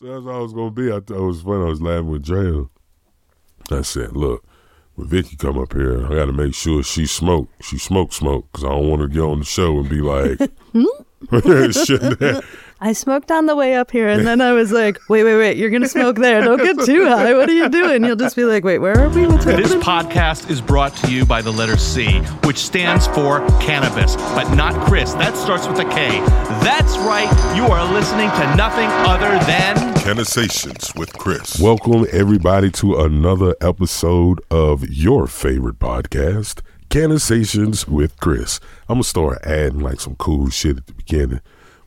So that's how I was gonna be. I thought it was fun. I was laughing with Drea. I said, "Look, when Vicky come up here, I got to make sure she smoke. She smoke smoke because I don't want to get on the show and be like, I smoked on the way up here, and then I was like, "Wait, wait, wait! You're gonna smoke there. Don't get too high. What are you doing?" You'll just be like, "Wait, where are we? What's This happening?" podcast is brought to you by the letter C, which stands for cannabis, but not Kris. That starts with a K. That's right, you are listening to nothing other than. Cannasations with Kris. Welcome everybody to another episode of your favorite podcast, Cannasations with Kris. I'm gonna start adding like some cool shit at the beginning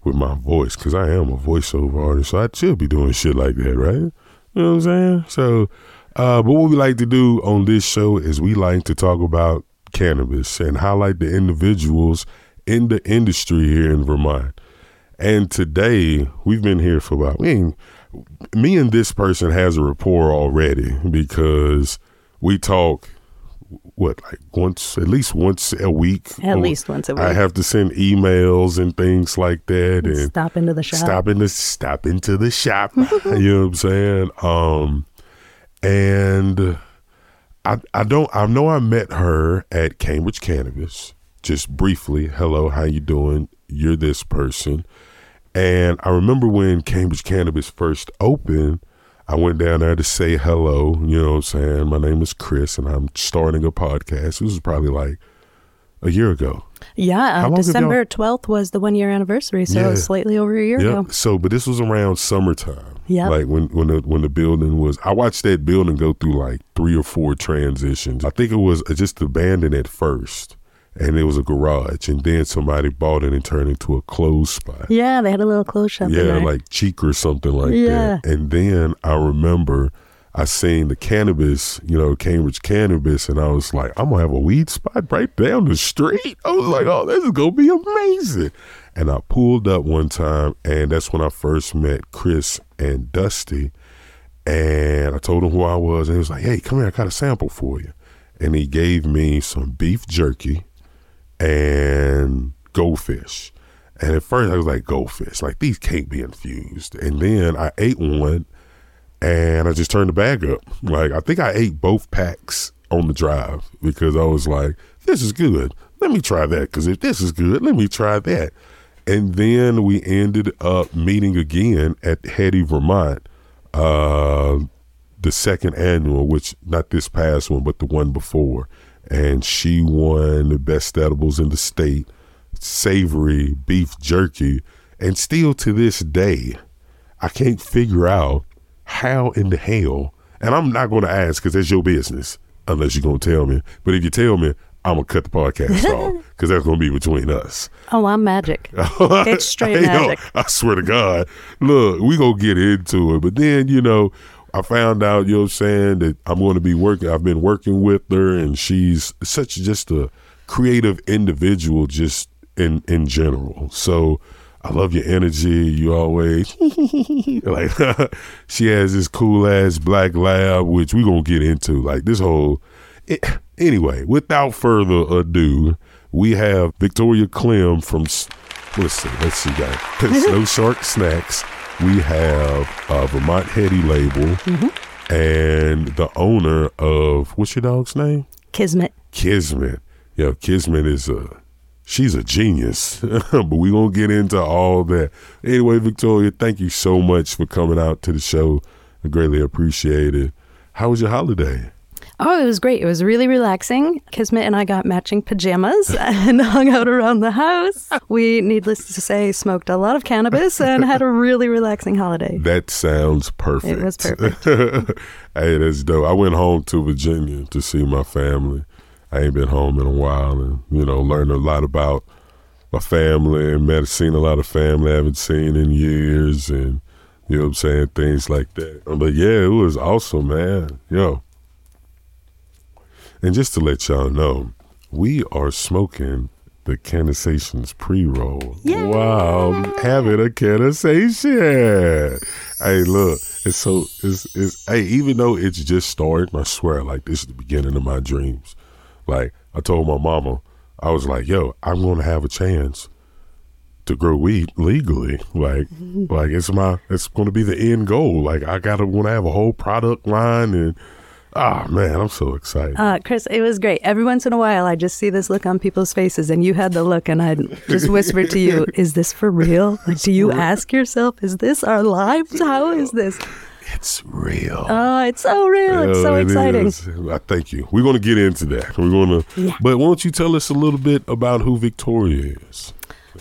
with my voice because I am a voiceover artist, so I should be doing shit like that, right? You know what I'm saying? So, uh, but what we like to do on this show is we like to talk about cannabis and highlight the individuals in the industry here in Vermont. And today we've been here for about, I mean, me and this person has a rapport already because we talk what like once at least once a week? At least once a week. I have to send emails and things like that and Stop into the shop. stop into stop into the shop. You know what i'm saying? Um and i i don't i know i met her at cambridge cannabis just briefly. Hello how you doing? You're this person. And I remember when Cambridge Cannabis first opened, I went down there to say hello. You know what I'm saying? My name is Chris and I'm starting a podcast. This was probably like a year ago. Yeah, uh, December 12th was the one year anniversary, so Yeah. slightly over a year ago. So, but this was around summertime. Yeah, Like when when the when the building was, I watched that building go through like three or four transitions. I think it was just abandoned at first, and it was a garage, and then somebody bought it and turned it into a clothes spot. Yeah, they had a little clothes shop Yeah, like Cheek or something like Yeah. that. And then I remember I seen the cannabis, you know, Cambridge cannabis, and I was like, I'm gonna have a weed spot right down the street. I was like, oh, this is gonna be amazing. And I pulled up one time, and that's when I first met Chris and Dusty. And I told him who I was, and he was like, hey, come here, I got a sample for you. And he gave me some beef jerky and goldfish. And at first I was like, goldfish, like these can't be infused. And then I ate one and I just turned the bag up. Like I think I ate both packs on the drive because I was like, this is good. Let me try that. Because if this is good, let me try that. And then we ended up meeting again at Heady, Vermont, uh, the second annual, which not this past one, but the one before. And she won the best edibles in the state, savory beef jerky. And still to this day, I can't figure out how in the hell, and I'm not going to ask because that's your business unless you're going to tell me. But if you tell me, I'm going to cut the podcast off because that's going to be between us. oh, I'm magic. It's straight Hey, yo. I swear to God. Look, we gonna get into it. But then, you know, I found out, you know what I'm saying, that I'm gonna be working I've been working with her and she's such just a creative individual just in in general. So I love your energy. You always like she has this cool ass black lab, which we're gonna get into. Like this whole it, anyway, without further ado, we have Victoria Klim from let's see, let's see, guys. Snow Shark Snacks. We have uh, Vermont Heady label and the owner of what's your dog's name? Kismet. Kismet. Yeah, Kismet is a she's a genius. but we gonna get into all that. Anyway, Victoria, thank you so much for coming out to the show. I greatly appreciate it. How was your holiday? Oh, it was great. It was really relaxing. Kismet and I got matching pajamas and hung out around the house. We, needless to say, smoked a lot of cannabis and had a really relaxing holiday. That sounds perfect. It was perfect. hey, that's dope. I went home to Virginia to see my family. I ain't been home in a while and, you know, learned a lot about my family and met seen a lot of family I haven't seen in years and you know what I'm saying, things like that. But yeah, it was awesome, man. Yo. And just to let y'all know, we are smoking the Cannasations pre-roll. Wow, having a Cannasation. Hey, look, it's so it's it's hey, even though it's just started, I swear, like this is the beginning of my dreams. Like I told my mama, I was like, yo, I'm gonna have a chance to grow weed legally. Like, like it's my, it's going to be the end goal. Like, I gotta want to have a whole product line, and ah, man, I'm so excited. Uh, Chris, it was great. Every once in a while, I just see this look on people's faces, and you had the look, and I just whispered to you, "Is this for real? Like, do you ask yourself, is this our lives? How is this?" it's real. Oh, it's so real. It's so Oh, it exciting. is. I thank you. We're going to get into that. We're going to, Yeah. but won't you tell us a little bit about who Victoria is?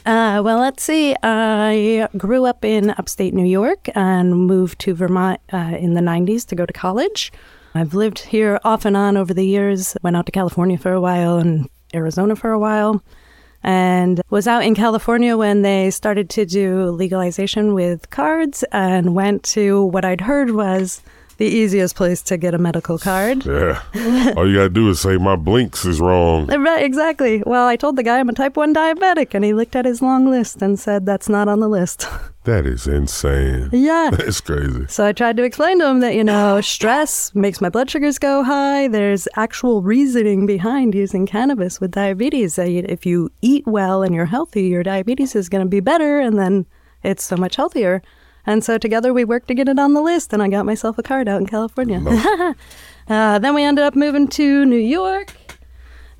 Uh, well, let's see. I grew up in upstate New York and moved to Vermont uh, in the 90s to go to college. I've lived here off and on over the years. Went out to California for a while and Arizona for a while. And was out in California when they started to do legalization with cards and went to what I'd heard was the easiest place to get a medical card. Yeah. All you got to do is say my blinks is wrong. Right, exactly. Well, I told the guy I'm a type 1 diabetic, and he looked at his long list and said, That's not on the list. That is insane. yeah. That's crazy. So I tried to explain to him that, you know, stress makes my blood sugars go high. There's actual reasoning behind using cannabis with diabetes. That if you eat well and you're healthy, your diabetes is going to be better, and then it's so much healthier. And so together we worked to get it on the list, and I got myself a card out in California. uh, then we ended up moving to New York.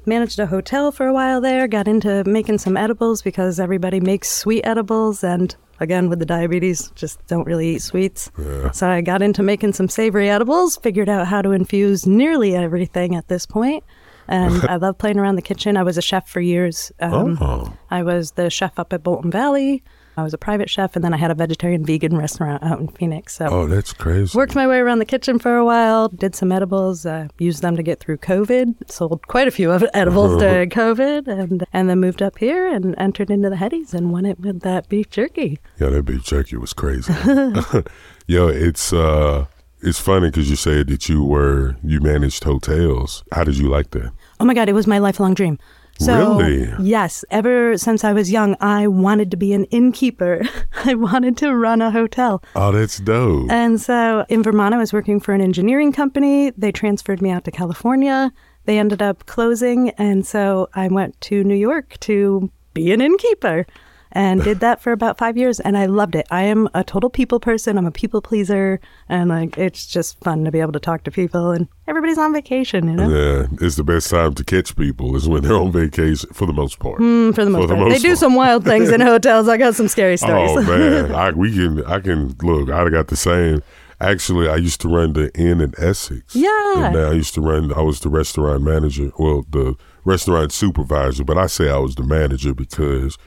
Managed a hotel for a while there, got into making some edibles because everybody makes sweet edibles. And again, with the diabetes, just don't really eat sweets. So I got into making some savory edibles, figured out how to infuse nearly everything at this point. And I love playing around the kitchen. I was a chef for years. Um, Oh. I was the chef up at Bolton Valley. I was a private chef, and then I had a vegetarian vegan restaurant out in Phoenix. So Oh, that's crazy. Worked my way around the kitchen for a while, did some edibles, uh, used them to get through COVID, sold quite a few of edibles during COVID, and, and then moved up here and entered into the Headies and won it with that beef jerky. Yeah, that beef jerky was crazy. Yo, it's uh, it's funny because you said that you were you managed hotels. How did you like that? Oh my God, it was my lifelong dream. So, Really? Yes, ever since I was young, I wanted to be an innkeeper. I wanted to run a hotel. Oh, that's dope. And so in Vermont, I was working for an engineering company. They transferred me out to California. They ended up closing. And so I went to New York to be an innkeeper and did that for about five years. And I loved it. I am a total people person. I'm a people pleaser. And like, it's just fun to be able to talk to people and everybody's on vacation, you know? Yeah, it's the best time to catch people is when they're on vacation for the most part. Mm, for the most For the part. most they do part. some wild things in hotels. I got some scary stories. Oh man, I we can I can look. I got the same. Actually, I used to run the Inn in Essex. Yeah. and I used to run. I was the restaurant manager. Well, the restaurant supervisor, but I say I was the manager because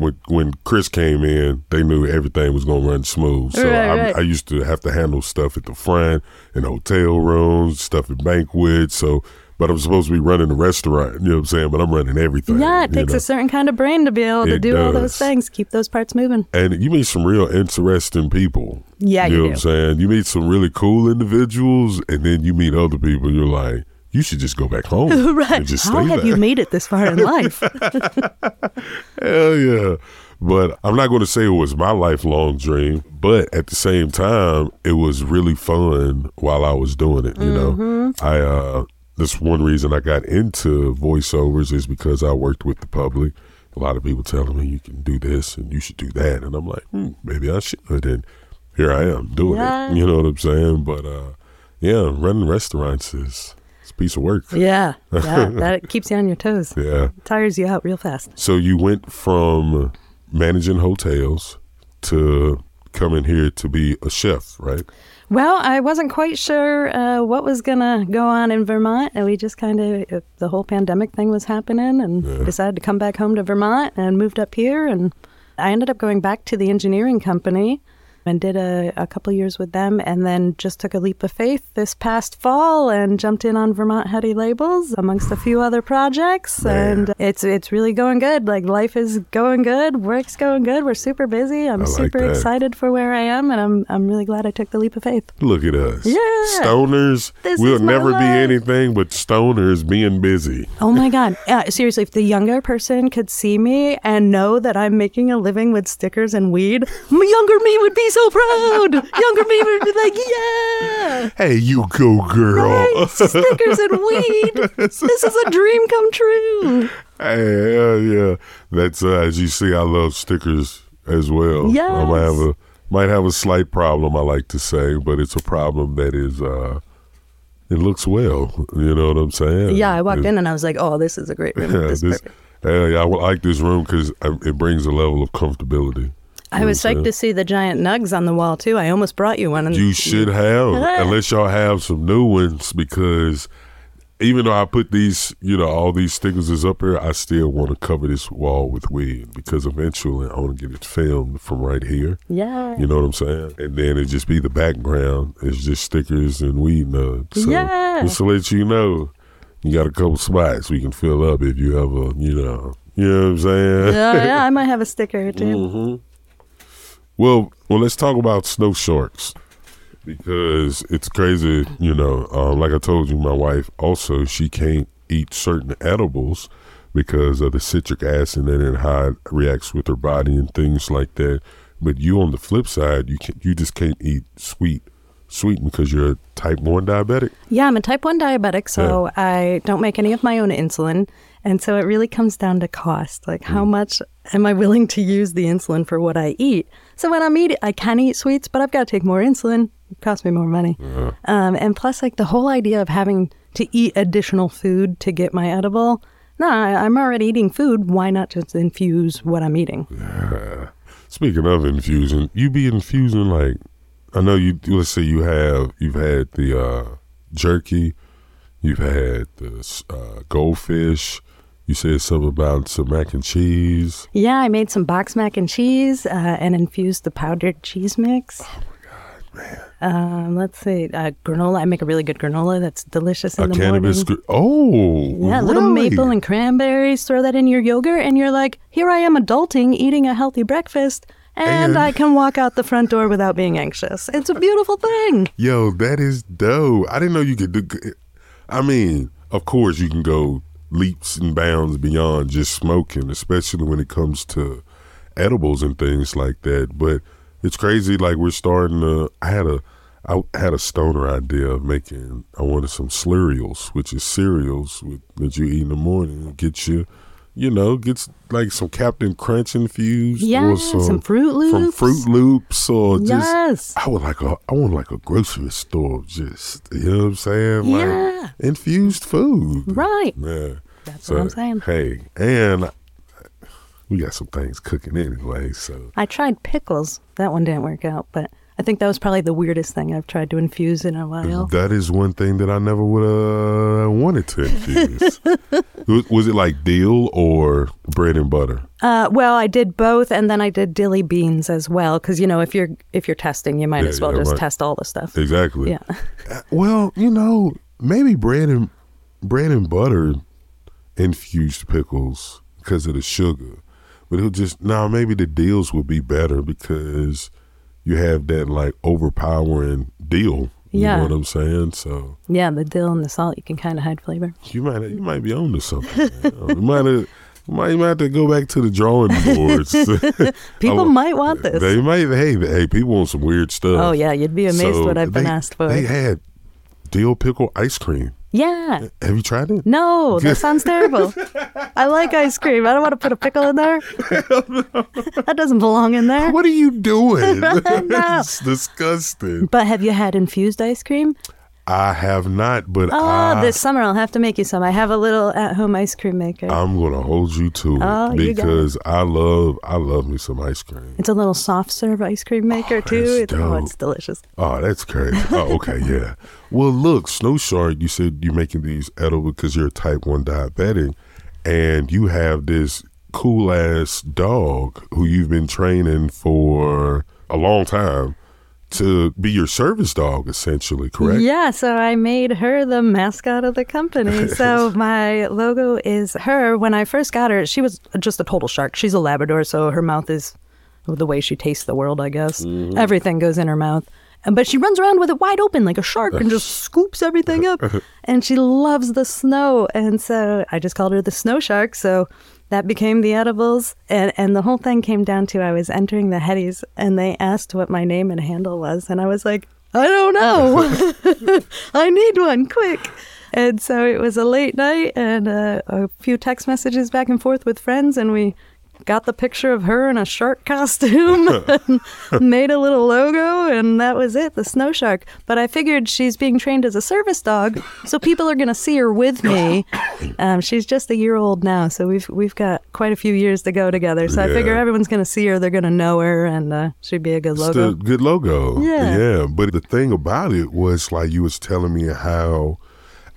when when Chris came in, they knew everything was gonna run smooth. So Right, I, right. I used to have to handle stuff at the front in hotel rooms, stuff at banquets. So. But I'm supposed to be running the restaurant, you know what I'm saying? But I'm running everything. yeah, it takes know? a certain kind of brain to be able to It do all those things, keep those parts moving. and you meet some real interesting people. Yeah, you you know do. what I'm saying. You meet some really cool individuals, and then you meet other people. You're like, you should just go back home right. and just stay How have there. you made it this far in life? Hell yeah! But I'm not going to say it was my lifelong dream, but at the same time, it was really fun while I was doing it. You Mm-hmm. know, I uh, that's one reason I got into voiceovers is because I worked with the public. A lot of people telling me you can do this and you should do that, and I'm like, hmm, maybe I should. And here I am doing Yeah. it. You know what I'm saying? But uh, yeah, running restaurants is it's a piece of work. yeah, yeah, that keeps you on your toes. Yeah. Tires you out real fast. So you went from managing hotels to coming here to be a chef, right? Well, I wasn't quite sure uh, what was going to go on in Vermont. And we just kind of, the whole pandemic thing was happening and decided to come back home to Vermont and moved up here. And I ended up going back to the engineering company and did a, a couple years with them and then just took a leap of faith this past fall and jumped in on Vermont Heady Labels amongst a few other projects oh, Man. and it's it's really going good like life is going good work's going good we're super busy I'm like super that. excited for where I am and I'm I'm really glad I took the leap of faith Look at us. Yeah. Stoners. This we'll never be anything but stoners being busy. Oh my God. Yeah, seriously, if the younger person could see me and know that I'm making a living with stickers and weed, younger me would be so proud. Younger me would be like, yeah. Hey, you go, girl. Right, stickers and weed. This is a dream come true. Hey, hell yeah. That's uh, as you see, I love stickers as well. Yeah. I might have a might have a slight problem, I like to say, but it's a problem that is uh it looks well. You know what I'm saying? Yeah, I walked It- in and I was like, "Oh, this is a great room. Yeah, this is this, perfect." yeah, I like this room because it brings a level of comfortability. I was psyched to see the giant nugs on the wall too. I almost brought you one. You should have, unless y'all have some new ones, because even though I put these, you know, all these stickers is up here, I still want to cover this wall with weed because eventually I want to get it filmed from right here. Yeah. You know what I'm saying? And then it just be the background. It's just stickers and weed nugs. So Yeah. just to let you know, you got a couple spots we can fill up if you ever, you know, you know what I'm saying? yeah, yeah, I might have a sticker 2 Mm-hmm. Well, well, let's talk about snow sharks because it's crazy. You know, um, like I told you, my wife also she can't eat certain edibles because of the citric acid in it and how it reacts with her body and things like that. But you, on the flip side, you can you just can't eat sweet, sweet because you're a type one diabetic. Yeah, I'm a type 1 diabetic, so I don't make any of my own insulin. And so it really comes down to cost. Like, how Mm. much am I willing to use the insulin for what I eat? So when I'm eating, I can eat sweets, but I've got to take more insulin. It costs me more money. Um, and plus, like, the whole idea of having to eat additional food to get my edible. No, I, I'm already eating food. Why not just infuse what I'm eating? Speaking of infusing, you be infusing like I know you. Let's say you have you've had the uh, jerky, you've had the uh, goldfish. You said something about some mac and cheese. Yeah, I made some box mac and cheese uh, and infused the powdered cheese mix. Oh my god, man! Um, let's see, uh, granola. I make a really good granola that's delicious in a the cannabis. morning. gr- oh, Yeah, little maple and cranberries. Throw that in your yogurt, and you're like, here I am adulting, eating a healthy breakfast, and, And- I can walk out the front door without being anxious. It's a beautiful thing. Yo, that is dope. I didn't know you could do. I mean, of course, you can go leaps and bounds beyond just smoking, especially when it comes to edibles and things like that. But it's crazy. Like we're starting to. I had a. I had a stoner idea of making. I wanted some slurials, which is cereals with, that you eat in the morning. It gets you. You know, gets like some Captain Crunch infused, Yeah, or some Fruit from Loops. Fruit Loops, or just Yes. I would like a I want like a grocery store just you know what I'm saying? Like Yeah. infused food. Right. Yeah. That's what I'm saying. Hey, and we got some things cooking anyway, so I tried pickles. That one didn't work out, but I think that was probably the weirdest thing I've tried to infuse in a while. that is one thing that I never would have wanted to infuse. was, was it like dill or bread and butter? Uh, well, I did both, and then I did dilly beans as well. Because you know, if you're if you're testing, you might Yeah, as well yeah, just right. test all the stuff. Exactly. Yeah. Uh, Well, you know, maybe bread and bread and butter infused pickles because of the sugar, but it'll just now maybe the deals would be better because you have that like overpowering deal. You Yeah. know what I'm saying? So Yeah, the dill and the salt, you can kind of hide flavor. you might you might be on to something. you might have. Might, you might have to go back to the drawing boards. People Oh, might want this. They might. Hey, hey, people want some weird stuff. oh yeah, you'd be amazed So what I've been asked for. They had dill pickle ice cream. Yeah. Uh, have you tried it? No, that sounds terrible. I like ice cream. I don't want to put a pickle in there. that doesn't belong in there. What are you doing? No. It's disgusting. But have you had infused ice cream? I have not, but Oh, I, this summer I'll have to make you some. I have a little at-home ice cream maker. I'm gonna hold you to it Oh, it. because I love I love me some ice cream. it's a little soft serve ice cream maker oh, too. It's, oh, it's delicious. Oh, that's crazy. Oh, okay, yeah. Well, look, Snow Shark, you said you're making these edible because you're a type one diabetic, and you have this cool ass dog who you've been training for a long time to be your service dog, essentially. Correct? Yeah, so I made her the mascot of the company. So my logo is her. When I first got her, she was just a total shark. She's a Labrador, so her mouth is the way she tastes the world, I guess. Mm-hmm. Everything goes in her mouth. But she runs around with it wide open like a shark and just scoops everything up. And she loves the snow. And so I just called her the snow shark. So that became the edibles. And, and the whole thing came down to I was entering the Headies and they asked what my name and handle was. And I was like, I don't know. I need one quick. And so it was a late night and uh, a few text messages back and forth with friends, and we got the picture of her in a shark costume and made a little logo and that was it the snow shark but i figured she's being trained as a service dog so people are going to see her with me um, she's just a year old now so we've we've got quite a few years to go together so i figure everyone's going to see her they're going to know her and uh, she'd be a good It's logo good logo. Yeah. Yeah. But the thing about it was like you was telling me how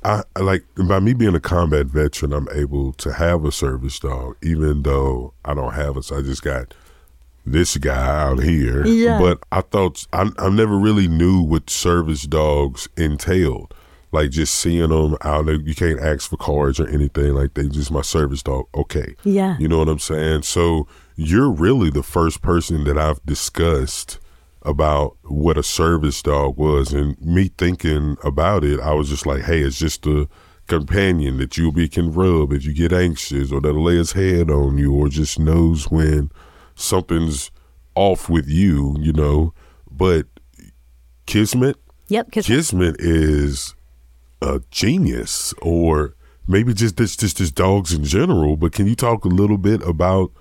I like by me being a combat veteran, I'm able to have a service dog, even though I don't have it. So I just got this guy out here. Yeah. But I thought I, I never really knew what service dogs entailed. Like just seeing them out there, you can't ask for cards or anything. Like they just my service dog. Okay. Yeah. You know what I'm saying? So you're really the first person that I've discussed about what a service dog was. And me thinking about it, I was just like, hey, it's just a companion that you be can rub if you get anxious or that'll lay his head on you or just knows when something's off with you, you know. But Kismet, yep 'cause- Kismet is a genius, or maybe just this just this dogs in general. But can you talk a little bit about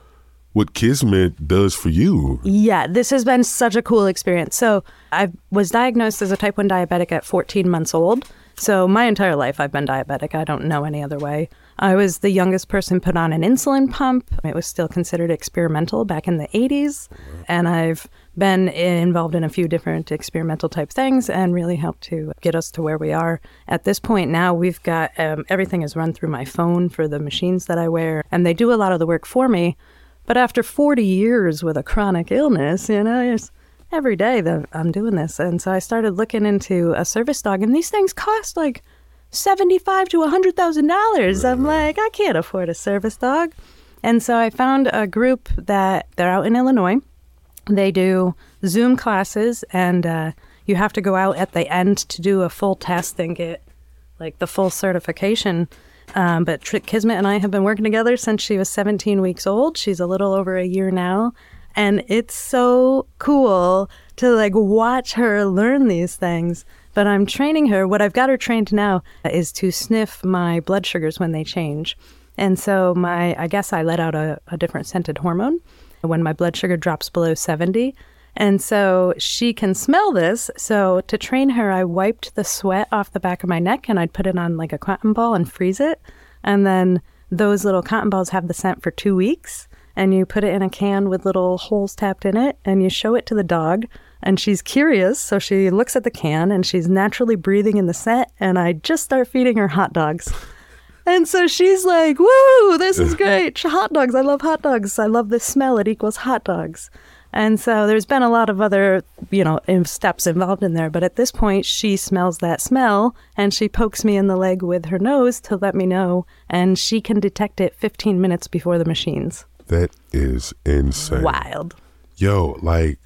what Kismet does for you? Yeah, this has been such a cool experience. So, I was diagnosed as a type 1 diabetic at 14 months old. So, my entire life I've been diabetic. I don't know any other way. I was the youngest person put on an insulin pump. It was still considered experimental back in the 80s. And I've been involved in a few different experimental type things and really helped to get us to where we are. At this point now, we've got um, everything is run through my phone for the machines that I wear, and they do a lot of the work for me. But after 40 years with a chronic illness, you know, it's every day that I'm doing this. And so I started looking into a service dog, and these things cost like seventy-five to a hundred thousand dollars. I'm like, I can't afford a service dog. And so I found a group that they're out in Illinois. They do Zoom classes, and uh, you have to go out at the end to do a full test and get like the full certification. Um, but Tr- Kismet and I have been working together since she was 17 weeks old. She's a little over a year now. And it's so cool to like watch her learn these things. But I'm training her. What I've got her trained now is to sniff my blood sugars when they change. And so my, I guess I let out a, a different scented hormone when my blood sugar drops below 70. And so she can smell this. So to train her, I wiped the sweat off the back of my neck and I'd put it on like a cotton ball and freeze it. And then those little cotton balls have the scent for two weeks. And you put it in a can with little holes tapped in it and you show it to the dog. And she's curious. So she looks at the can and she's naturally breathing in the scent. And I just start feeding her hot dogs. And so she's like, woo, this is great. Hot dogs. I love hot dogs. I love this smell. It equals hot dogs. And so there's been a lot of other, you know, steps involved in there. But at this point, she smells that smell and she pokes me in the leg with her nose to let me know. And she can detect it 15 minutes before the machines. That is insane. Wild. Yo, like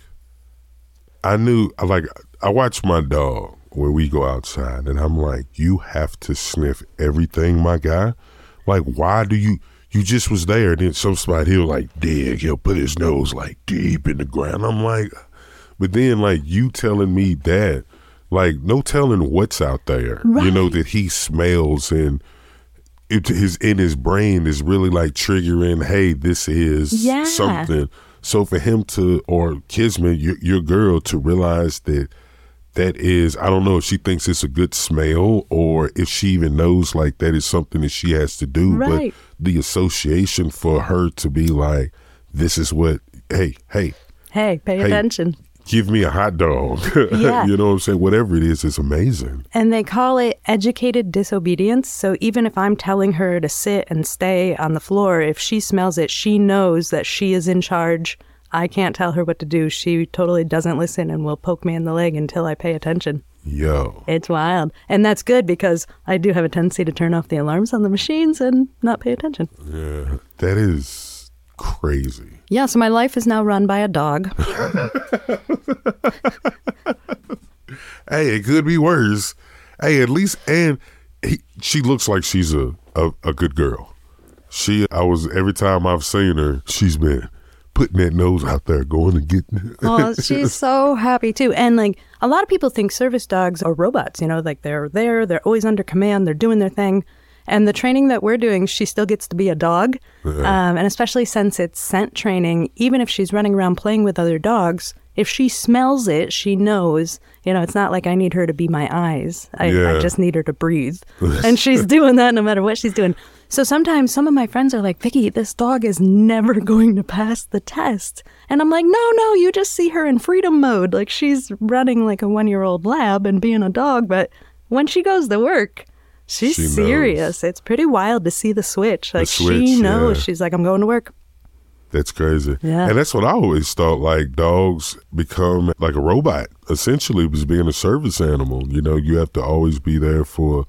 I knew like I watch my dog when we go outside and I'm like, you have to sniff everything, my guy. Like, why do you you just was there and then some spot he'll like dig, he'll put his nose like deep in the ground. I'm like but then like you telling me that, like no telling what's out there. You know, that he smells and it his in his brain is really like triggering, hey, this is Yeah. something. So for him to or Kismet, your, your girl, to realize that that is, I don't know if she thinks it's a good smell or if she even knows like that is something that she has to do. Right. But the association for her to be like, this is what, hey, hey, Hey, pay Hey. attention. give me a hot dog. Yeah. you know what I'm saying? Whatever it is, it's amazing. And they call it educated disobedience. So even if I'm telling her to sit and stay on the floor, if she smells it, she knows that she is in charge. I can't tell her what to do. She totally doesn't listen and will poke me in the leg until I pay attention. Yo. It's wild. And that's good because I do have a tendency to turn off the alarms on the machines and not pay attention. Yeah. That is crazy. Yeah, so my life is now run by a dog. Hey, it could be worse. Hey, at least, and he, she looks like she's a, a, a good girl. She, I was, every time I've seen her, she's been putting that nose out there, going and getting. Oh, she's so happy too. And like a lot of people think service dogs are robots, you know, like they're there, they're always under command, they're doing their thing. And the training that we're doing, she still gets to be a dog. Um, and especially since it's scent training, even if she's running around playing with other dogs, if she smells it, she knows, you know, it's not like I need her to be my eyes. I, Yeah. I just need her to breathe. and she's doing that no matter what she's doing. So sometimes some of my friends are like, Vicky, this dog is never going to pass the test. And I'm like, no, no, you just see her in freedom mode. Like she's running like a one year old lab and being a dog. But when she goes to work, she's She knows. serious. It's pretty wild to see the switch. Like switch, she knows. yeah. She's like, I'm going to work. That's crazy. Yeah. And that's what I always thought like dogs become like a robot, essentially, was being a service animal. You know, you have to always be there for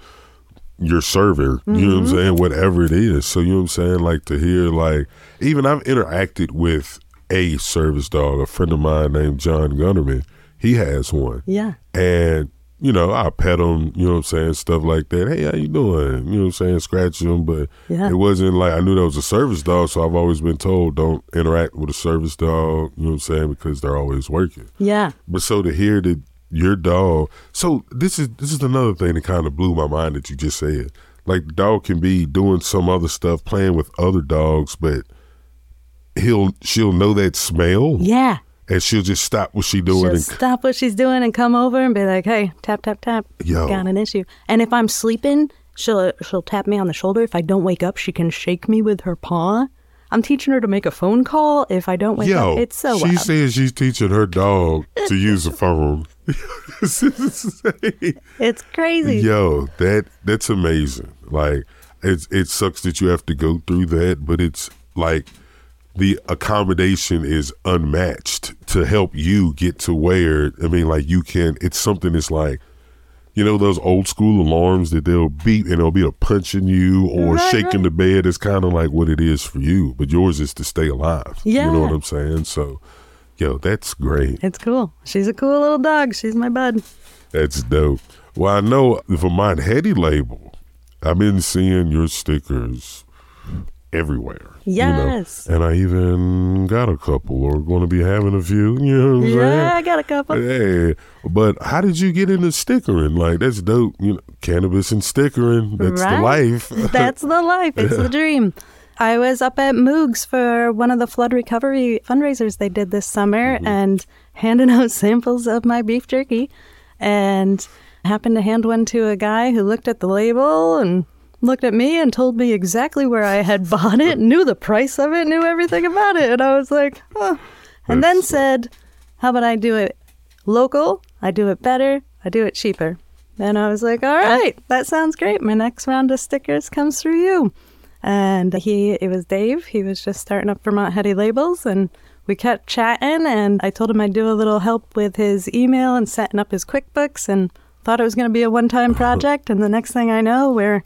your server, you know Mm-hmm. what I'm saying? Whatever it is. So, you know what I'm saying? Like to hear, like, even I've interacted with a service dog, a friend of mine named John Gunnerman. He has one. Yeah. And, you know, I pet them, you know what I'm saying, stuff like that. Hey, how you doing? You know what I'm saying? Scratch them, But Yeah. it wasn't like I knew that was a service dog, so I've always been told don't interact with a service dog, you know what I'm saying, because they're always working. Yeah. But so to hear that your dog so this is this is another thing that kind of blew my mind that you just said. Like the dog can be doing some other stuff, playing with other dogs, but he'll she'll know that smell Yeah. And she'll just stop what she doing She'll and stop what she's doing and come over and be like, "Hey, tap tap tap, Yo. got an issue." And if I'm sleeping, she'll she'll tap me on the shoulder. If I don't wake up, she can shake me with her paw. I'm teaching her to make a phone call if I don't wake Yo, up. It's so she says she's teaching her dog to use a phone. It's crazy. Yo, that that's amazing. Like it's it sucks that you have to go through that, but it's like the accommodation is unmatched to help you get to where I mean like you can it's something that's like you know those old school alarms that they'll beep and it'll be a punching you or Right, shaking the bed. It's kind of like what it is for you, but yours is to stay alive. Yeah, You know what I'm saying? So, yo, that's great. It's cool. She's a cool little dog. She's my bud. That's dope. Well, I know the Vermont Heady label, I've been seeing your stickers everywhere. you know. Yes. And I even got a couple or going to be having a few. You know what I'm Yeah, I got a couple. Hey, but how did you get into stickering? Like that's dope. You know, cannabis and stickering. That's the life. That's the life. It's the dream. I was up at Moogs for one of the flood recovery fundraisers they did this summer Mm-hmm. and handing out samples of my beef jerky. And happened to hand one to a guy who looked at the label and looked at me and told me exactly where I had bought it, knew the price of it, knew everything about it. And I was like, oh. And then said, how about I do it local? I do it better. I do it cheaper. And I was like, all right, that sounds great. My next round of stickers comes through you. And he, it was Dave. He was just starting up Vermont Heady Labels, and we kept chatting. And I told him I'd do a little help with his email and setting up his QuickBooks, and thought it was going to be a one-time project. And the next thing I know, we're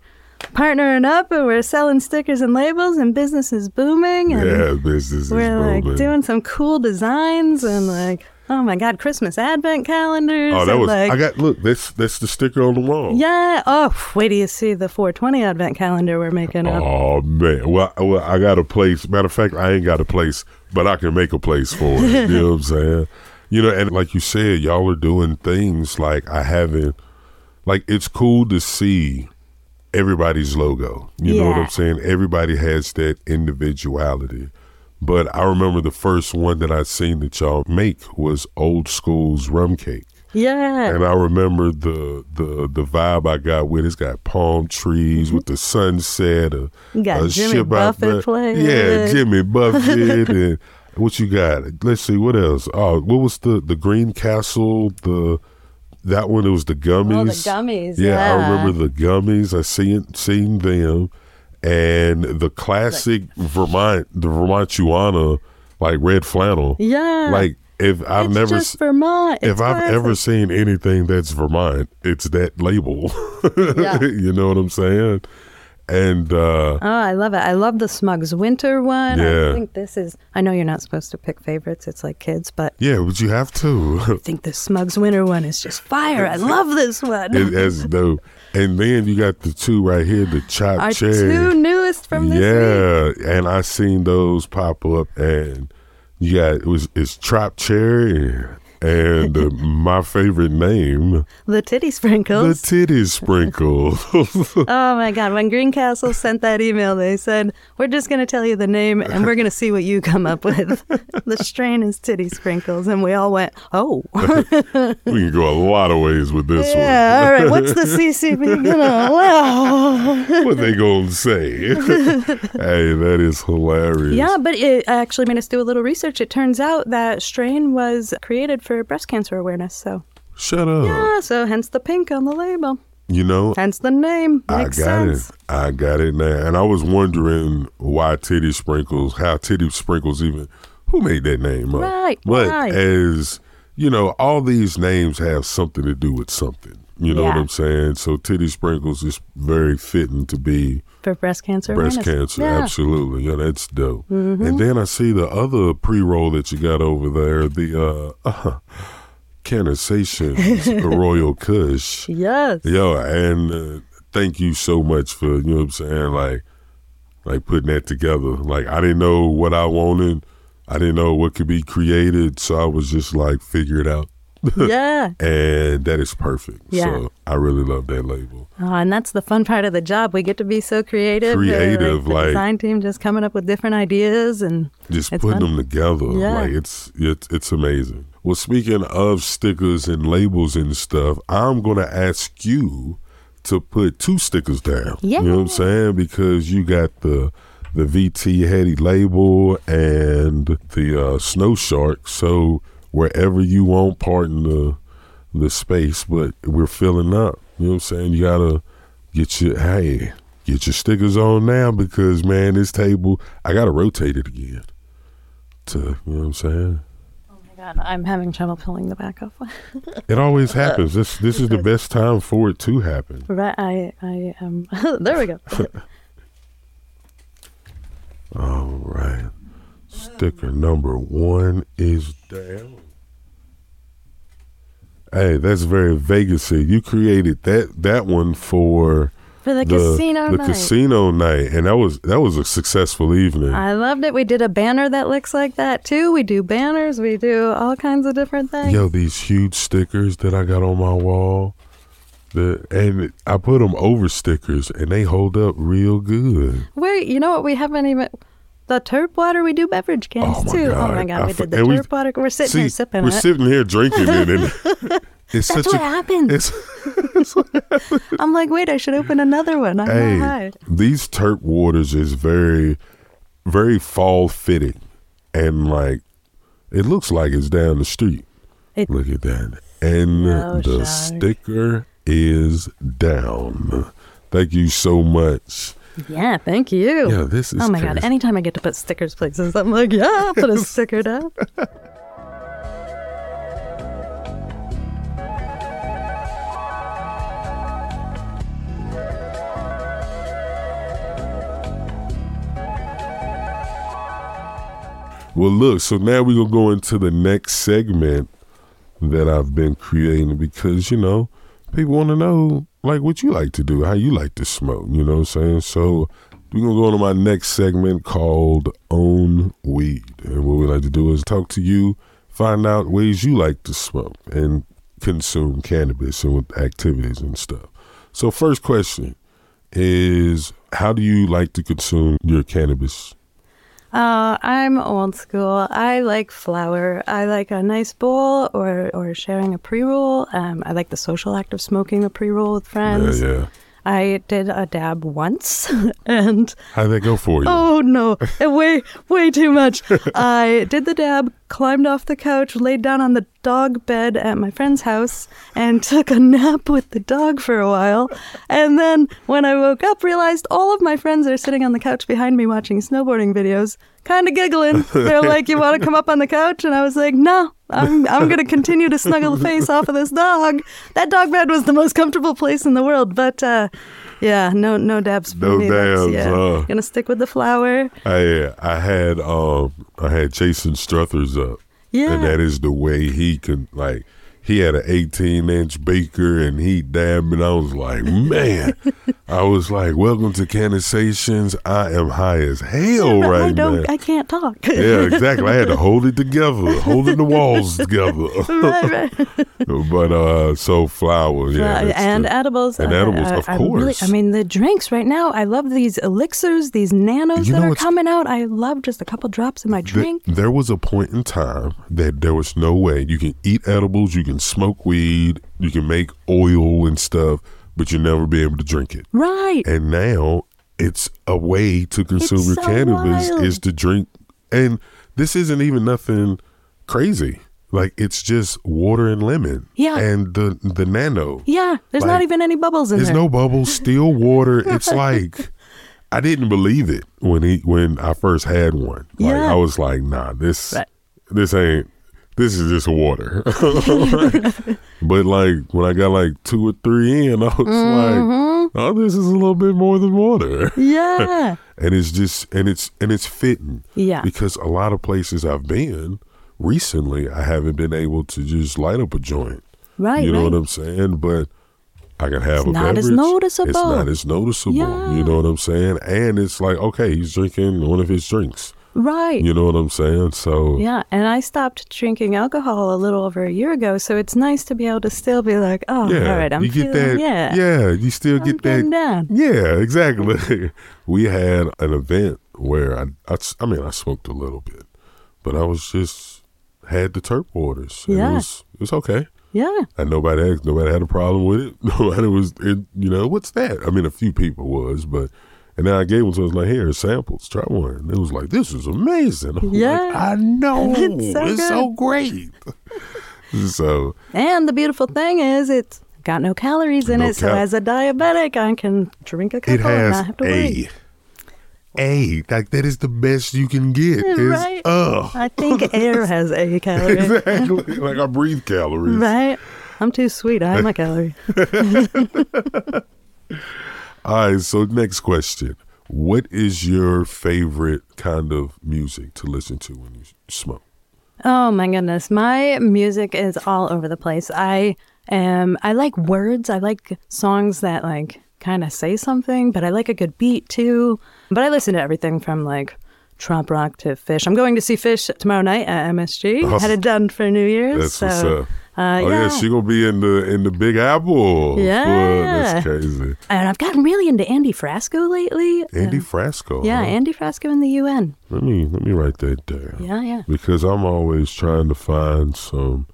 partnering up, and we're selling stickers and labels, and business is booming. And yeah, business is we're like booming. doing some cool designs, and like, oh my God, Christmas advent calendars. Oh, that was. like, I got look. That's that's the sticker on the wall. yeah. Oh, wait till you see the 420 advent calendar we're making up. Oh man, well, well, I got a place. Matter of fact, I ain't got a place, but I can make a place for it. you know what I'm saying? You know, and like you said, y'all are doing things like I haven't. Like it's cool to see everybody's logo. You know what I'm saying? Everybody has that individuality. But I remember the first one that I seen that y'all make was old school's rum cake. Yeah. And I remember the the the vibe I got with it's got palm trees with the sunset, a, You got a Jimmy Buffett playing. Yeah, Jimmy Buffett and what you got? Let's see what else. Oh, what was the the Green Castle? The that one it was the gummies. Oh, the gummies, Yeah, I remember the gummies. I seen seen them, and the classic Vermont, the Vermontuana, like red flannel. Yeah. Like if I've it's never Vermont. if I've ever seen anything that's Vermont, it's that label. Yeah. you know what I'm saying? And uh Oh, I love it. I love the Smugs Winter one. Yeah. I think this is, I know you're not supposed to pick favorites. It's like kids, but yeah, but you have to. I think the Smugs Winter one is just fire. I love this one. it has dope. And then you got the two right here, the chop Our cherry. two newest from this week. yeah, and I seen those pop up, and You got it was it's Trap Cherry and uh, my favorite name, The titty Sprinkles. the. Titty Sprinkle. oh my God. When Greencastle sent that email, they said, We're just going to tell you the name and we're going to see what you come up with. the strain is titty sprinkles. And we all went, Oh. we can go a lot of ways with this one. yeah. All right. What's the CCB to allow? What they gonna say? hey, that is hilarious. Yeah, but it actually made us do a little research. It turns out that strain was created for breast cancer awareness. So, Shut up. yeah, so hence the pink on the label. You know, Hence the name. I got sense. it. I got it now. And I was wondering why Titty Sprinkles, how Titty Sprinkles even, who made that name up? Right, But right. as, you know, all these names have something to do with something. You know what I'm saying? So Titty Sprinkles is very fitting to be For breast cancer breast awareness. cancer. Yeah. Mm-hmm. Absolutely. Yeah, that's dope. And then I see the other pre roll that you got over there, the uh, uh Cannasations Royal Kush. Yes. Yo, and uh, thank you so much for you know what I'm saying, like, like putting that together. Like I didn't know what I wanted, I didn't know what could be created, so I was just like figure it out, yeah. and that is perfect. Yeah. So I really love that label. Oh, and that's the fun part of the job. We get to be so creative. Creative, the like- design team just coming up with different ideas and Just putting fun. them together, Yeah. like it's it's it's amazing. Well, speaking of stickers and labels and stuff, I'm gonna ask you to put two stickers down. Yeah. You know what I'm saying? Because you got the the VT Heady label and the uh, Snow Shark. So wherever you want, pardon the the space, but we're filling up. You know what I'm saying? You gotta get your hey, get your stickers on now because man, this table I gotta rotate it again. To you know what I'm saying? Oh my God, I'm having trouble pulling the back off. It always happens. This this is the best time for it to happen. right, I, I um, there we go. All right. Sticker number one is down. Hey, that's very Vegasy. You created that that one for For the, casino the night. casino night, and that was that was a successful evening. I loved it. We did a banner that looks like that too. We do banners. We do all kinds of different things. Yo, these huge stickers that I got on my wall, the and I put them over stickers, and they hold up real good. Wait, you know what? We haven't even the turp water. We do beverage cans Oh too. Oh, god. Oh my god, I we did the and we- turp water. We're sitting See, here sipping we're it. sitting here drinking it, and it's That's such what a. happened. It's, I'm like, wait, I should open another one. I'm hey, not high. these Turp waters is very, very fall fitting, and like, it looks like it's down the street. It- Look at that, and No the shark. sticker is down. Thank you so much. Yeah, thank you. Yeah, this is Oh my god! crazy. Anytime I get to put stickers places, I'm like, yeah, I'll put a sticker down. Well, look, so now we're going to go into the next segment that I've been creating because, you know, people want to know, like, what you like to do, how you like to smoke, you know what I'm saying? So we're to go into my next segment called On Weed. And what we like to do is talk to you, find out ways you like to smoke and consume cannabis and with activities and stuff. So, first question is how do you like to consume your cannabis? Uh, I'm old school. I like flower. I like a nice bowl or, or sharing a pre roll. Um, I like the social act of smoking a pre roll with Yeah, friends. yeah. I did a dab once, and How'd that go for you? oh no, way way too much. I did the dab, climbed off the couch, laid down on the dog bed at my friend's house, and took a nap with the dog for a while. And then when I woke up, realized all of my friends are sitting on the couch behind me watching snowboarding videos, kind of giggling. They're like, "You want to come up on the couch?" And I was like, "No." I'm I'm gonna continue to snuggle the face off of this dog. That dog bed was the most comfortable place in the world, but uh, yeah, no no dabs No me. Dabs, yeah. huh? Gonna stick with the flower. I I had um I had Jason Struthers up, Yeah. and that is the way he can like he had an 18 inch beaker and he dabbed and I was like, man, I was like, welcome to Cannasations. I am high as hell I right don't. now. I can't talk. yeah, exactly. I had to hold it together, holding the walls together. right, right. but uh, so flower, yeah, and the- edibles. And edibles, uh, of I really- course. I mean, the drinks right now. I love these elixirs, these nanos You that are coming out. I love just a couple drops in my Th- drink. there was a point in time that there was no way you can eat edibles, you can smoke weed, you can make oil and stuff, but you'll never be able to drink it. right. And now it's a way to consume It's your so cannabis wild. is to drink. And this isn't even nothing crazy. Like it's just water and lemon. Yeah. And the the nano. yeah, there's not even any bubbles in There's there. There's no bubbles, still water. It's like I didn't believe it when he when I first had one. Like Yeah. I was like, nah, this Right. this ain't this is just water. but like when I got like two or three in, I was Mm-hmm. like, oh, this is a little bit more than water. yeah, and it's just and it's and it's fitting. Yeah. Because a lot of places I've been recently, I haven't been able to just light up a joint. right. You know right. what I'm saying? But I can have It's a not as noticeable. It's not as noticeable. Yeah. You know what I'm saying? And it's like, okay, he's drinking one of his drinks. Right. You know what I'm saying? So Yeah, and I stopped drinking alcohol a little over a year ago, so it's nice to be able to still be like, oh, yeah, all right, I'm you get feeling, that. yeah, yeah, you still I'm get that. down. Yeah, exactly. we had an event where I, I, I mean, I smoked a little bit, but I was just had the terp waters. Yeah. it was, it was okay. yeah, And nobody asked, nobody had a problem with it. Nobody was, it, you know, what's that? I mean, a few people was, but, and then I gave them to, I was like, here, samples, try one. And it was like, this is amazing. I'm Yeah. like, I know. It's so it's so great. so, And the beautiful thing is, it's got no calories in No it, so as a diabetic, I can drink a couple it and not have to wait. a, a, like that is the best you can get. Is, Right. uh, I think air has a calorie. exactly. like I breathe calories. Right? I'm too sweet. I have my calorie. All right, so next question. What is your favorite kind of music to listen to when you smoke? Oh my goodness. My music is all over the place. I am I like words. I like songs that like kind of say something, but I like a good beat too. But I listen to everything from like trop rock to Phish. I'm going to see Phish tomorrow night at MSG. Awesome. Had it done for New Year's. That's so. Uh, oh yeah. yeah. she gonna be in the in the Big Apple. Yeah. that's crazy. and I've gotten really into Andy Frasco lately. Andy Uh, Frasco. yeah, huh? Andy Frasco in the UN. let me let me write that down. Yeah, yeah. Because I'm always trying to find some.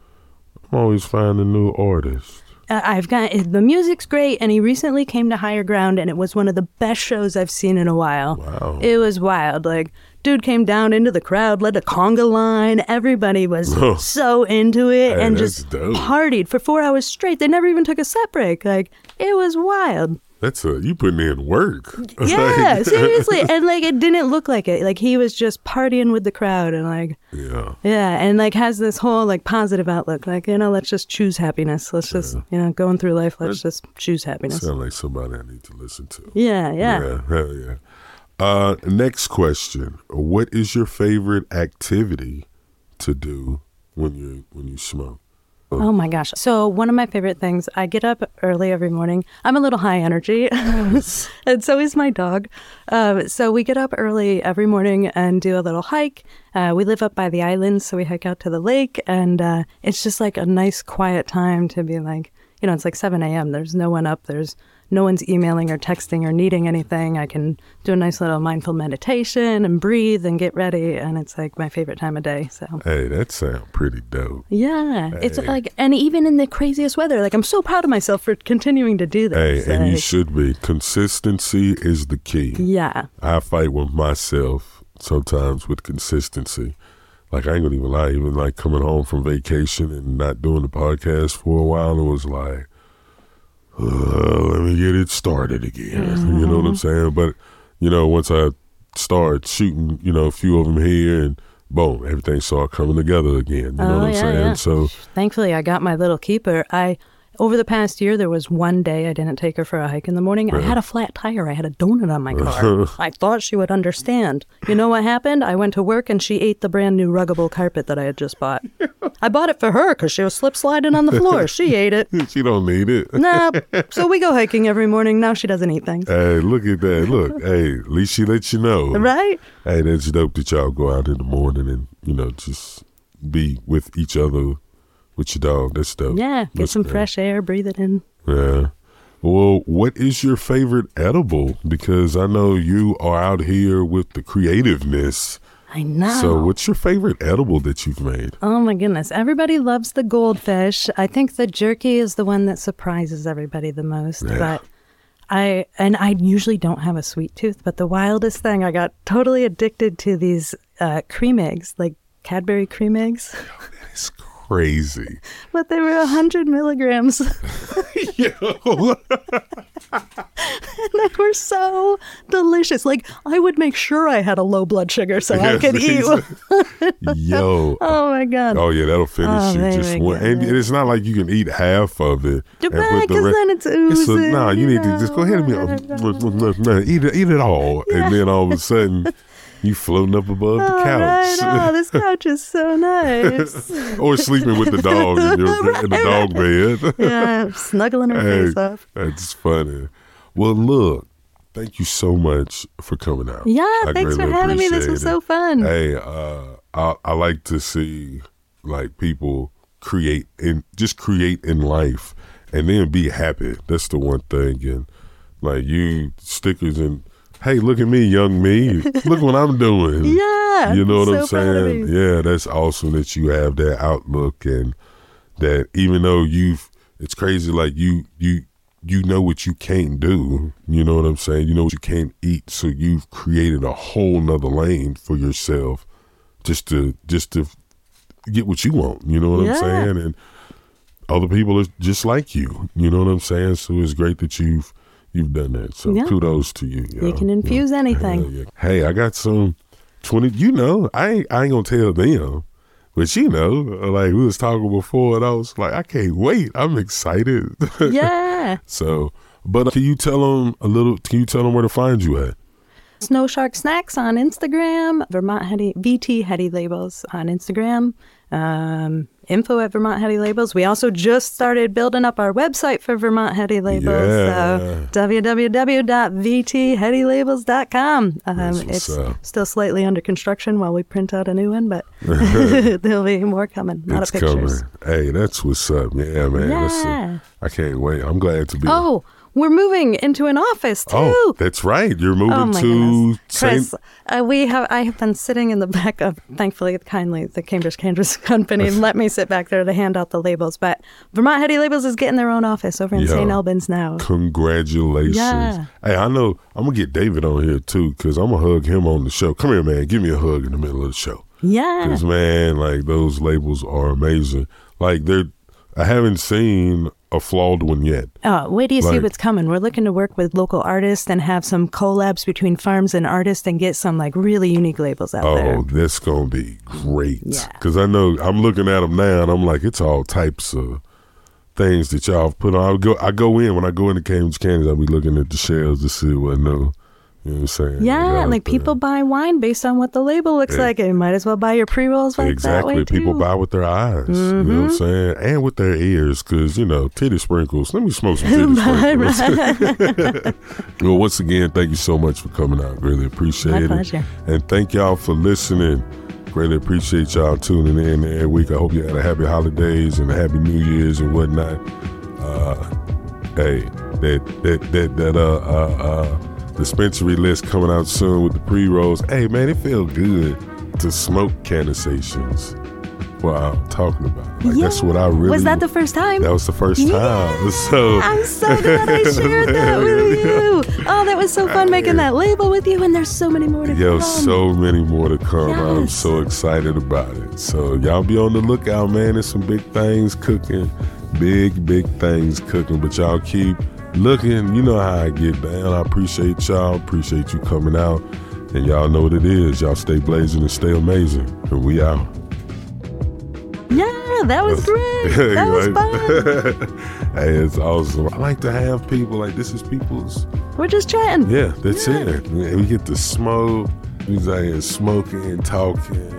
I'm always finding new artists. Uh, I've got the music's great, and he recently came to Higher Ground, and it was one of the best shows I've seen in a while. Wow. It was wild. Like, dude came down into the crowd, led a conga line. Everybody was so into it Hey, and just dope. partied for four hours straight. They never even took a set break. Like, it was wild. That's a you putting in work. Yeah, Like- seriously. And like, it didn't look like it. Like, he was just partying with the crowd and like, yeah. yeah, and like has this whole like positive outlook. Like, you know, let's just choose happiness. Let's just, you know, going through life, let's just choose happiness. Sound like somebody I need to listen to. Yeah, yeah. Yeah, hell yeah. Uh, next question: What is your favorite activity to do when you when you smoke? Oh my gosh. So, one of my favorite things, I get up early every morning. I'm a little high energy, and so is my dog. Uh, so, we get up early every morning and do a little hike. Uh, we live up by the island, so we hike out to the lake, and uh, it's just like a nice, quiet time to be like, you know, it's like 7 a.m. There's no one up. There's no one's emailing or texting or needing anything. I can do a nice little mindful meditation and breathe and get ready. And it's like my favorite time of day. So, Hey, that sounds pretty dope. yeah, it's like, and even in the craziest weather, like I'm so proud of myself for continuing to do this. Hey, and you should be. Consistency is the key. yeah, I fight with myself sometimes with consistency. Like I ain't gonna even lie, even like coming home from vacation and not doing the podcast for a while, it was like, uh, let me get it started again. You know what I'm saying? But you know, once I start shooting, you know, a few of them here, and boom, everything started coming together again. You know Oh, what I'm yeah, saying? yeah. So thankfully I got my little keeper. I Over the past year, there was one day I didn't take her for a hike in the morning. I had a flat tire. I had a donut on my car. I thought she would understand. You know what happened? I went to work and she ate the brand new ruggable carpet that I had just bought. I bought it for her because she was slip sliding on the floor. She ate it. she don't need it. Nah. So we go hiking every morning. Now she doesn't eat things. Hey, look at that. Look, hey, at least she lets you know. Right? Hey, that's dope that y'all go out in the morning and, you know, just be with each other with your dog. That's dope. Yeah. Get That's some dope. fresh air, breathe it in. Yeah. Well, what is your favorite edible? Because I know you are out here with the creativeness. I know. So, what's your favorite edible that you've made? Oh my goodness. Everybody loves the goldfish. I think the jerky is the one that surprises everybody the most. Yeah. But I and I usually don't have a sweet tooth, but the wildest thing I got totally addicted to these uh, cream eggs, like Cadbury cream eggs. It's crazy. but they were a hundred milligrams. Yo. they were so delicious. Like I would make sure I had a low blood sugar so I could eat. Yo. oh my god. Oh yeah, that'll finish Oh, you just one. And it's not like you can eat half of it. and put the re- then it's a, oozing, nah, you you need to just go ahead and be, eat it, eat it all, and then all of a sudden you floating up above the All right. couch, Oh, this couch is so nice. or sleeping with the dog in, your, in the dog bed. yeah, snuggling her Hey, face off. That's funny. Well, look, thank you so much for coming out. Yeah, I thanks for having me. This was it. so fun. Hey, uh, I, I like to see like people create and just create in life, and then be happy. That's the one thing. And like you stickers and hey, look at me, young me. look what I'm doing. Yeah, you know what so I'm saying? Yeah, that's awesome that you have that outlook and that even though you've, it's crazy. Like you, you. You know what you can't do. You know what I'm saying? You know what you can't eat. So you've created a whole nother lane for yourself just to just to get what you want. You know what Yeah. I'm saying? And other people are just like you. You know what I'm saying? So it's great that you've you've done that. So Yeah. kudos to you. You yo. can infuse anything. Yeah. Hey, I got some twenty. You know, I ain't I ain't gonna tell them. But you know, like we was talking before, and I was like, I can't wait. I'm excited. Yeah. so, but uh, can you tell them a little? Can you tell them where to find you at? Snow Shark Snacks on Instagram, Vermont Heady, VT Heady Labels on Instagram, um, info at Vermont Heady Labels. We also just started building up our website for Vermont Heady Labels. Yeah. So www.vtheadylabels.com. Um, it's up. still slightly under construction while we print out a new one, but there'll be more coming. A lot it's of pictures. coming. Hey, that's what's up. Yeah, man. Yeah. I can't wait. I'm glad to be. Oh, we're moving into an office too. Oh, that's right. You're moving Oh my to goodness, Saint. Chris! Uh, we have. I have been sitting in the back of. Thankfully, kindly, the Cambridge Cannabis Company let me sit back there to hand out the labels. But Vermont Heady Labels is getting their own office over in Yo. St. Albans now. Congratulations. Yeah. Hey, I know I'm gonna get David on here too, cause I'm gonna hug him on the show. Come here, man. Give me a hug in the middle of the show. Yeah, Cause man, like those labels are amazing. Like they're, I haven't seen a flawed one yet. Oh, wait till you see what's coming. We're looking to work with local artists and have some collabs between farms and artists and get some like really unique labels out there. Oh, that's gonna be great. Yeah. Cause I know I'm looking at them now, and I'm like, it's all types of things that y'all have put on. I go, I go in when I go into Cambridge Cannabis. I'll be looking at the shelves to see what new. You know what I'm saying? Yeah, like people buy wine based on what the label looks Yeah. like. And you might as well buy your pre rolls like that exactly. People buy with their eyes. You know what Mm-hmm. I'm saying? And with their ears, because, you know, titty sprinkles. Let me smoke some titty sprinkles. well, once again, thank you so much for coming out. Really appreciate My it. pleasure. And thank y'all for listening. Greatly appreciate y'all tuning in every week. I hope you had a happy holidays and a happy New Year's and whatnot. Uh, hey, that that that that uh uh uh dispensary list coming out soon with the pre rolls. Hey man, it feel good to smoke Cannasations while talking about. It. Like that's what I really Was that the first time? that was the first Yeah. time. So I'm so glad I shared that with you. Oh, that was so fun making that label with you, and there's so many more to Yo, come. so many more to come. I'm so excited about it. So y'all be on the lookout, man. There's some big things cooking. Big, big things cooking. But y'all keep looking. You know how I get down. I appreciate y'all. Appreciate you coming out. And y'all know what it is. Y'all stay blazing and stay amazing. And we out. yeah. Yeah, that was great. That was fun. hey, it's awesome. I like to have people like this is people's. We're just chatting. Yeah, that's Yeah. it. We get to smoke. We out here smoking, talking,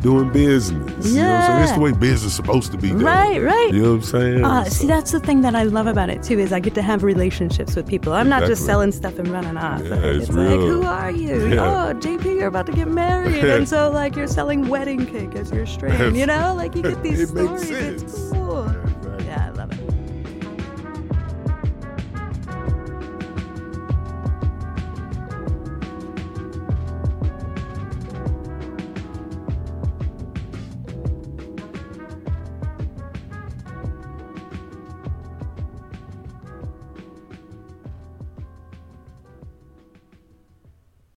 doing business. You know what I'm saying? It's the way business is supposed to be done. Right, right. You know what I'm saying? Uh, So- see, that's the thing that I love about it too is I get to have relationships with people. I'm not just selling stuff and running off. Yeah, it's like, real. who are you? Yeah. Oh, JP, you're about to get married, and so like you're selling wedding cake as your string. You know, like you get these It makes stories. It's cool.